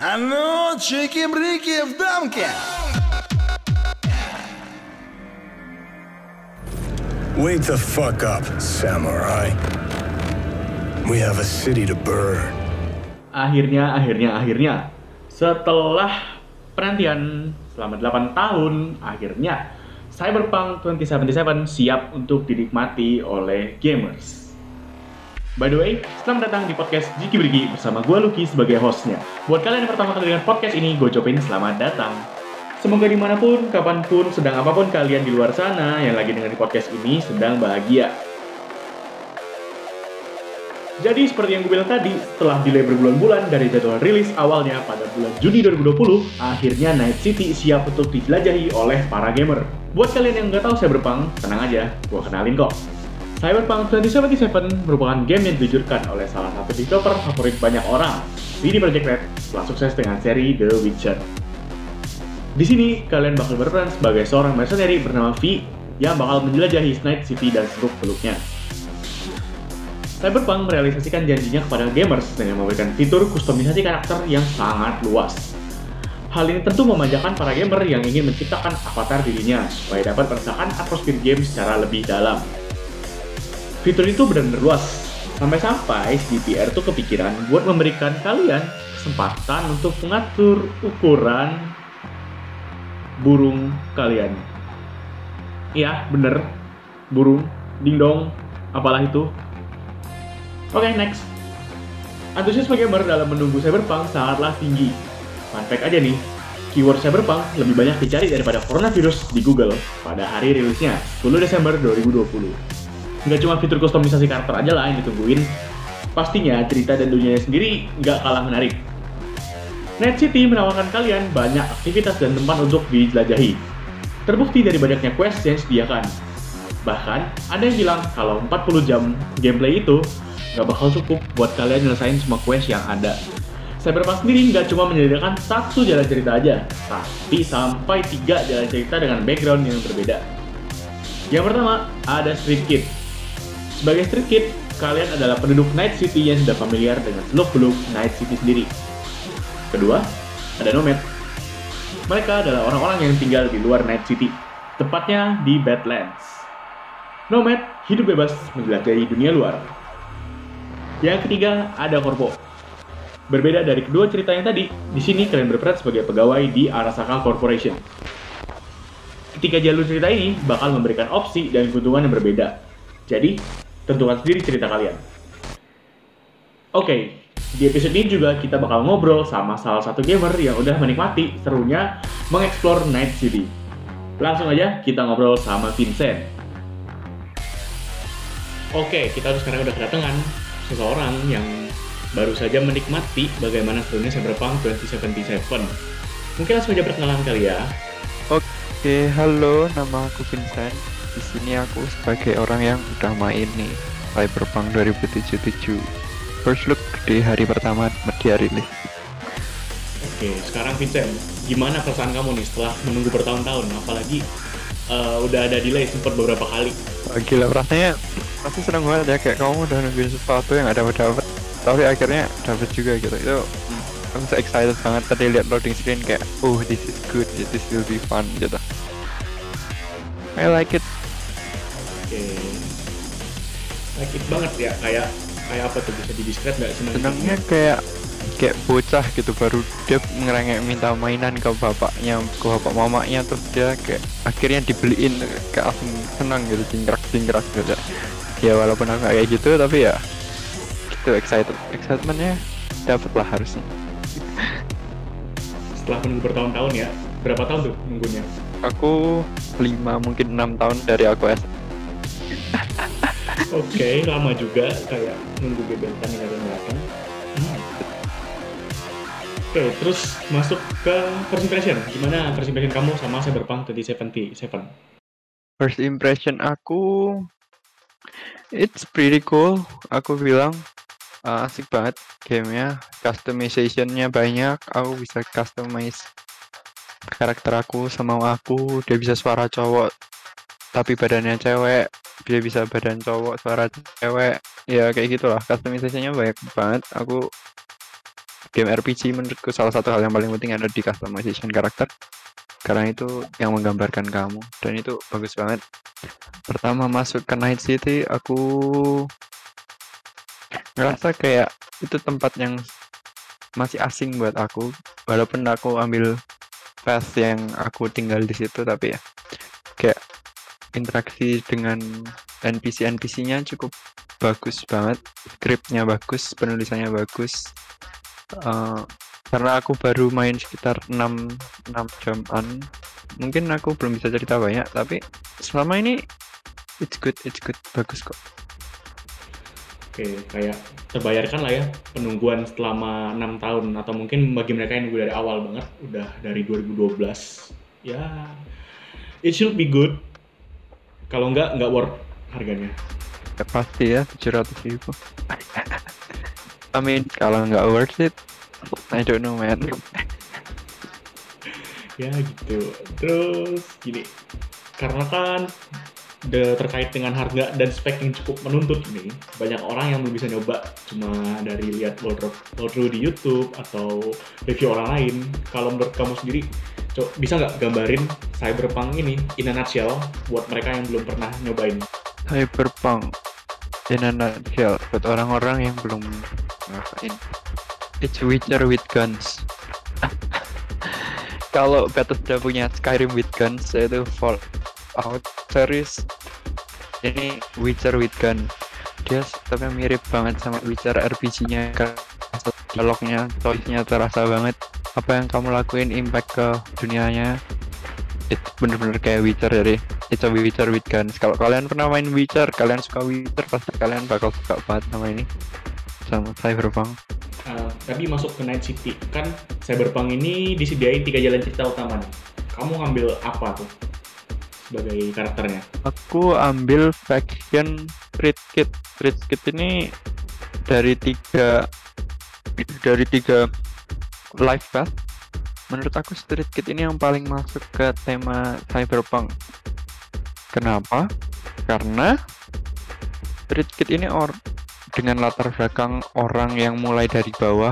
А ну, чики-брики в дамке! Wake the fuck up, samurai. We have a city to burn. Akhirnya, akhirnya, akhirnya. Setelah penantian selama 8 tahun, akhirnya Cyberpunk 2077 siap untuk dinikmati oleh gamers. By the way, selamat datang di podcast Jiki Brigi bersama gue Lucky sebagai hostnya. Buat kalian yang pertama kali dengan podcast ini, gue ucapin selamat datang. Semoga di mana pun, kapan pun, sedang apa pun kalian di luar sana yang lagi dengerin podcast ini sedang bahagia. Jadi seperti yang gue bilang tadi, setelah delay berbulan-bulan dari jadwal rilis awalnya pada bulan Juni 2020, akhirnya Night City siap untuk dijelajahi oleh para gamer. Buat kalian yang nggak tahu Cyberpunk, tenang aja, gue kenalin kok. Cyberpunk 2077 merupakan game yang diluncurkan oleh salah satu developer favorit banyak orang, CD Projekt Red, setelah sukses dengan seri The Witcher. Di sini, kalian bakal berperan sebagai seorang mercenary bernama V yang bakal menjelajahi Night City dan seluk beluknya. Cyberpunk merealisasikan janjinya kepada gamers dengan memberikan fitur kustomisasi karakter yang sangat luas. Hal ini tentu memanjakan para gamer yang ingin menciptakan avatar dirinya supaya dapat merasakan atmosfer game secara lebih dalam. Fitur itu benar-benar luas, sampai-sampai DPR tuh kepikiran buat memberikan kalian kesempatan untuk mengatur ukuran burung kalian. Iya, bener. Burung, dingdong, apalah itu. Oke, next. Antusiasme gamer dalam menunggu Cyberpunk sangatlah tinggi. Fun fact aja nih, keyword Cyberpunk lebih banyak dicari daripada coronavirus di Google pada hari rilisnya, 10 Desember 2020. Nggak cuma fitur kustomisasi karakter aja lah yang ditungguin, pastinya cerita dan dunianya sendiri nggak kalah menarik. Night City menawarkan kalian banyak aktivitas dan tempat untuk dijelajahi. Terbukti dari banyaknya quest yang disediakan. Bahkan, ada yang bilang kalau 40 jam gameplay itu nggak bakal cukup buat kalian nyelesain semua quest yang ada. Cyberpunk sendiri nggak cuma menyediakan satu jalan cerita aja, tapi sampai tiga jalan cerita dengan background yang berbeda. Yang pertama, ada Street Kid. Sebagai Street Kid, kalian adalah penduduk Night City yang sudah familiar dengan seluk-beluk Night City sendiri. Kedua, ada Nomad. Mereka adalah orang-orang yang tinggal di luar Night City, tepatnya di Badlands. Nomad hidup bebas menjelajahi dunia luar. Yang ketiga, ada Corpo. Berbeda dari kedua cerita yang tadi, di sini kalian berperan sebagai pegawai di Arasaka Corporation. Ketiga jalur cerita ini bakal memberikan opsi dan keuntungan yang berbeda. Jadi, tentukan sendiri cerita kalian. Oke, di episode ini juga kita bakal ngobrol sama salah satu gamer yang udah menikmati serunya mengeksplor Night City. Langsung aja kita ngobrol sama Vincent. Oke, kita harus sekarang udah kedatangan seseorang yang baru saja menikmati bagaimana serunya Cyberpunk 2077. Mungkin langsung aja perkenalan kali ya. Oke, halo, nama aku Vincent. Di sini aku sebagai orang yang udah main nih Cyberpunk 2077. First look di hari pertama dia rilis. Oke, sekarang Vincent, gimana perasaan kamu nih setelah menunggu bertahun-tahun? Apalagi eh, udah ada delay sempat beberapa kali. Gila rasanya pasti seneng banget ya kayak kamu udah nungguin sesuatu yang ada dapat tapi akhirnya dapat juga gitu itu aku so excited banget tadi lihat loading screen kayak oh this is good this will be fun gitu I like it Oke, sakit banget ya kayak kayak apa tuh bisa didescribe nggak seneng? senangnya kayak kayak bocah gitu baru dia ngerengek minta mainan ke bapaknya ke bapak mamanya terus dia kayak akhirnya dibeliin kayak langsung senang gitu cingkrak cingkrak gitu ya walaupun aku kayak gitu tapi ya gitu excited excitementnya dapet lah harusnya Setelah menunggu bertahun-tahun ya, berapa tahun tuh nunggunya? aku lima mungkin enam tahun dari aku S Oke, lama juga kayak nunggu gebetan yang ada belakang. Hmm. Oke, terus masuk ke first impression. Gimana first impression kamu sama Cyberpunk 2077? first impression aku it's pretty cool aku bilang uh, asik banget gamenya customizationnya banyak aku bisa customize karakter aku sama aku dia bisa suara cowok tapi badannya cewek dia bisa badan cowok suara cewek. Ya kayak gitulah. Customizationnya banyak banget. Aku game RPG menurutku salah satu hal yang paling penting ada di customization karakter. Karena itu yang menggambarkan kamu. Dan itu bagus banget. Pertama masuk ke Night City aku ngerasa kayak itu tempat yang masih asing buat aku. Walaupun aku ambil fast yang aku tinggal di situ tapi ya interaksi dengan NPC NPC-nya cukup bagus banget scriptnya bagus penulisannya bagus Eh, karena aku baru main sekitar 6 6 jaman mungkin aku belum bisa cerita banyak tapi selama ini it's good it's good bagus kok Oke, kayak terbayarkan lah ya penungguan selama enam tahun atau mungkin bagi mereka yang dari awal banget, udah dari 2012. Ya, it should be good. Kalau nggak, nggak worth harganya. ya pasti ya 700 ribu I mean kalau nggak worth it I don't know man Ya gitu. Terus gini, karena kan de, terkait dengan harga dan spek yang cukup menuntut nih, banyak orang yang belum bisa nyoba cuma dari lihat walkthrough walkthrough di YouTube atau review orang lain. Kalau menurut kamu sendiri, co- bisa nggak gambarin Cyberpunk ini in a nutshell buat mereka yang belum pernah nyobain? Cyberpunk in a nutshell buat orang-orang yang belum ngapain. It's Witcher with guns. Kalau Bethesda punya Skyrim with guns itu Fallout series ini Witcher with gun. Dia tapi mirip banget sama Witcher RPG-nya dialognya choice-nya terasa banget apa yang kamu lakuin impact ke dunianya? Itu bener-bener kayak Witcher jadi it's a Witcher with guns. Kalau kalian pernah main Witcher kalian suka Witcher pasti kalian bakal suka banget sama ini. Sama Cyberpunk. Uh, tadi masuk ke Night City, kan Cyberpunk ini disediain tiga jalan cerita utama nih. Kamu ngambil apa tuh? Sebagai karakternya? aku ambil faction Red Kit Red Kit ini dari tiga dari tiga live path menurut aku Street Kid ini yang paling masuk ke tema cyberpunk. Kenapa? Karena Street Kid ini or dengan latar belakang orang yang mulai dari bawah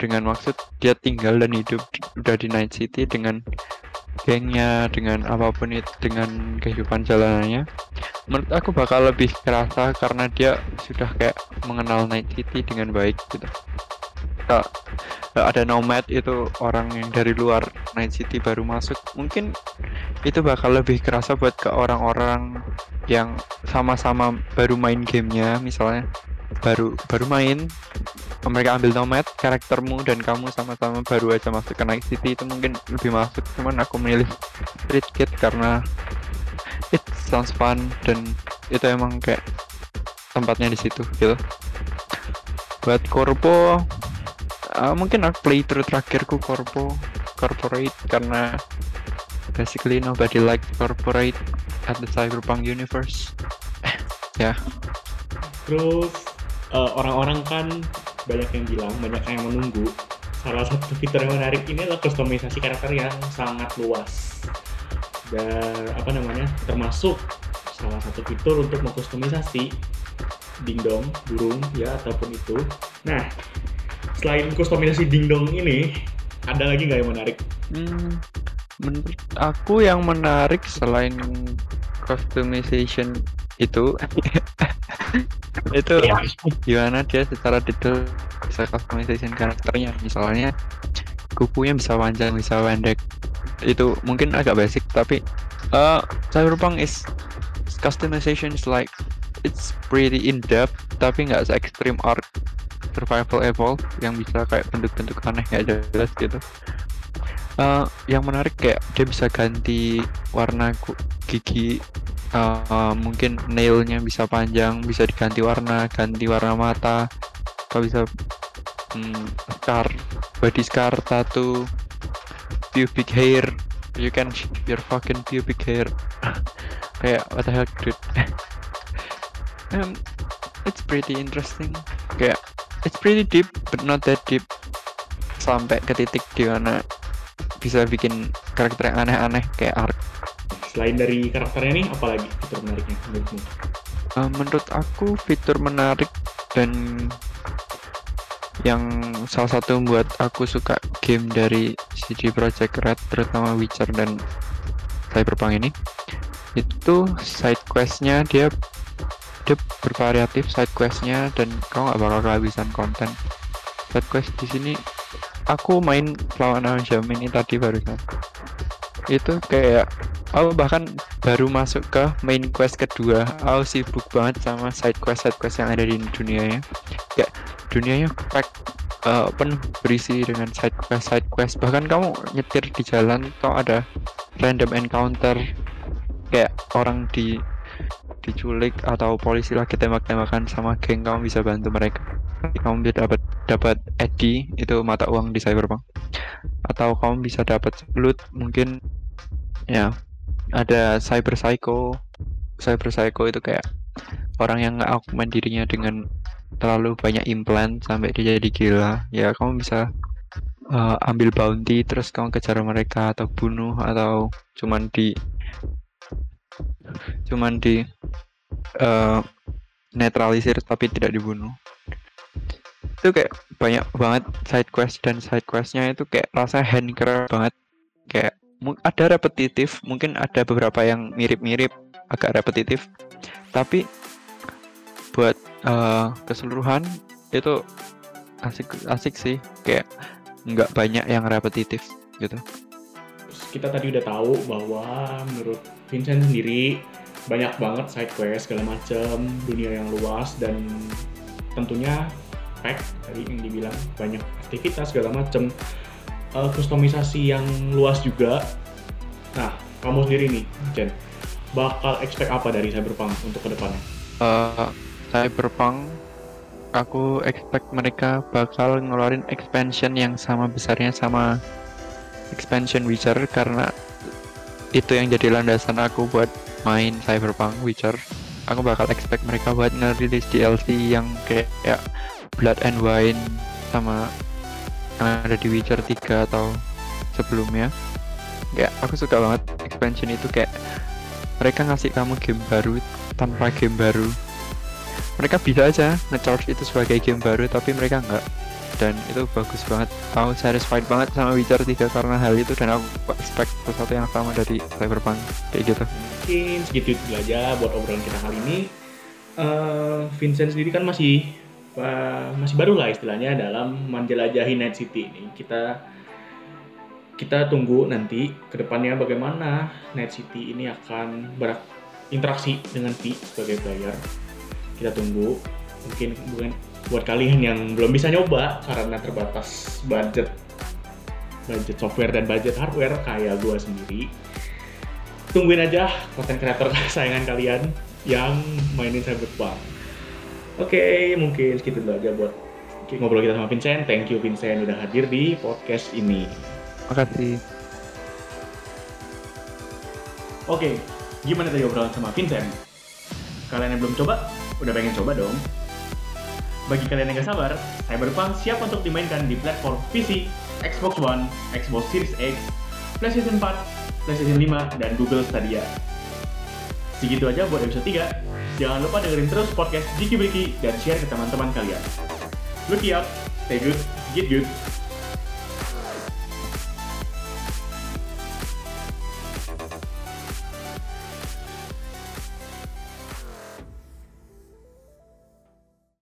dengan maksud dia tinggal dan hidup udah di Night City dengan gengnya dengan apa pun itu dengan kehidupan jalanannya. Menurut aku bakal lebih kerasa karena dia sudah kayak mengenal Night City dengan baik gitu. Kalau ada nomad itu orang yang dari luar Night City baru masuk. Mungkin itu bakal lebih kerasa buat ke orang-orang yang sama-sama baru main gamenya. Misalnya baru baru main mereka ambil nomad karaktermu dan kamu sama-sama baru aja masuk ke Night City itu mungkin lebih masuk. Cuman aku milih Street Kid karena it sounds fun dan itu emang kayak tempatnya di situ gitu. Buat Corpo uh, mungkin aku playthrough terakhirku Corpo Corporate karena basically nobody like Corporate at the Cyberpunk universe ya Terus eh, orang-orang kan banyak yang bilang, banyak yang menunggu. Salah satu fitur yang menarik ini adalah kustomisasi karakter yang sangat luas. Dan apa namanya, termasuk salah satu fitur untuk mengkustomisasi dingdong, burung, ya ataupun itu. Nah, selain kustomisasi dingdong ini, ada lagi nggak yang menarik? Hmm, menurut aku yang menarik selain customization itu itu gimana dia secara detail bisa customization karakternya. Misalnya kukunya bisa panjang bisa pendek. Itu mungkin agak basic tapi uh, Cyberpunk is customization is like it's pretty in depth tapi nggak se ekstrim arc survival evolve yang bisa kayak bentuk-bentuk aneh nggak jelas gitu. Eh, yang menarik kayak dia bisa ganti warna gigi eh, mungkin nailnya bisa panjang bisa diganti warna ganti warna mata atau bisa hmm, scar body scar tattoo pubic hair. You can shave your fucking pubic hair. Kayak what the hell dude? Um, it's pretty interesting. Kayak it's pretty deep but not that deep sampai ke titik di mana bisa bikin karakter yang aneh-aneh kayak arc Selain dari karakternya nih, apalagi fitur menariknya menurutmu? Uh, menurut aku fitur menarik dan yang salah satu membuat aku suka game dari CD Projekt Red terutama Witcher dan Cyberpunk ini itu side questnya dia dia bervariatif side questnya dan kau nggak bakal kehabisan konten. Side quest di sini aku main lawan jam ini tadi barusan. Itu kayak aku bahkan baru masuk ke main quest kedua. Aku sibuk banget sama side quest side quest yang ada di dunianya. Kayak dunianya pack uh, penuh berisi dengan side quest side quest. Bahkan kamu nyetir di jalan kau ada random encounter. Kayak orang di diculik atau polisi lagi tembak-tembakan sama geng kamu bisa bantu mereka. Kamu bisa dapat dapat Eddie itu mata uang di Cyberpunk. Atau kamu bisa dapat loot mungkin ya ada cyber psycho. Cyber psycho itu kayak orang yang augment dirinya dengan terlalu banyak implant sampai dia jadi gila. Ya kamu bisa uh, ambil bounty terus kamu kejar mereka atau bunuh atau cuman di cuman di uh, netralisir tapi tidak dibunuh. Itu kayak banyak banget side quest dan side questnya itu kayak rasa handcraft banget. Kayak ada repetitif mungkin ada beberapa yang mirip-mirip agak repetitif. Tapi buat uh, keseluruhan itu asik asik sih. Kayak nggak banyak yang repetitif gitu kita tadi udah tahu bahwa menurut Vincent sendiri banyak banget side quest segala macam dunia yang luas dan tentunya pack tadi yang dibilang banyak aktivitas segala macam uh, kustomisasi yang luas juga. Nah kamu sendiri nih Jen bakal expect apa dari Cyberpunk untuk ke depannya uh, Cyberpunk aku expect mereka bakal ngeluarin expansion yang sama besarnya sama expansion Witcher karena itu yang jadi landasan aku buat main Cyberpunk Witcher. Aku bakal expect mereka buat ngerilis DLC yang kayak ya, Blood and Wine sama yang ada di Witcher 3 atau sebelumnya. Kayak aku suka banget expansion itu kayak mereka ngasih kamu game baru tanpa game baru. Mereka bisa aja ngecharge itu sebagai game baru tapi mereka enggak dan itu bagus banget. Aku satisfied banget sama Witcher 3 karena hal itu dan aku expect sesuatu yang sama dari Cyberpunk kayak gitu. Mungkin segitu itu aja buat obrolan kita kali ini. Uh, Vincent sendiri kan masih uh, masih baru lah istilahnya dalam menjelajahi Night City ini. Kita kita tunggu nanti ke depannya bagaimana Night City ini akan berinteraksi dengan P sebagai player. Kita tunggu. Mungkin bukan buat kalian yang belum bisa nyoba karena terbatas budget budget software dan budget hardware kayak gue sendiri tungguin aja konten kreator kesayangan kalian yang mainin Cyberpunk. Oke okay, mungkin segitu dulu aja buat ngobrol kita sama Vincent. Thank you Vincent udah hadir di podcast ini. Makasih. Oke okay, gimana tadi obrolan sama Vincent? Kalian yang belum coba Udah pengen coba dong? Bagi kalian yang gak sabar, Cyberpunk siap untuk dimainkan di platform PC, Xbox One, Xbox Series X, PlayStation 4, PlayStation 5, dan Google Stadia. Segitu aja buat episode 3. Jangan lupa dengerin terus podcast Jiki Briki dan share ke teman-teman kalian. Look up, stay good, get good,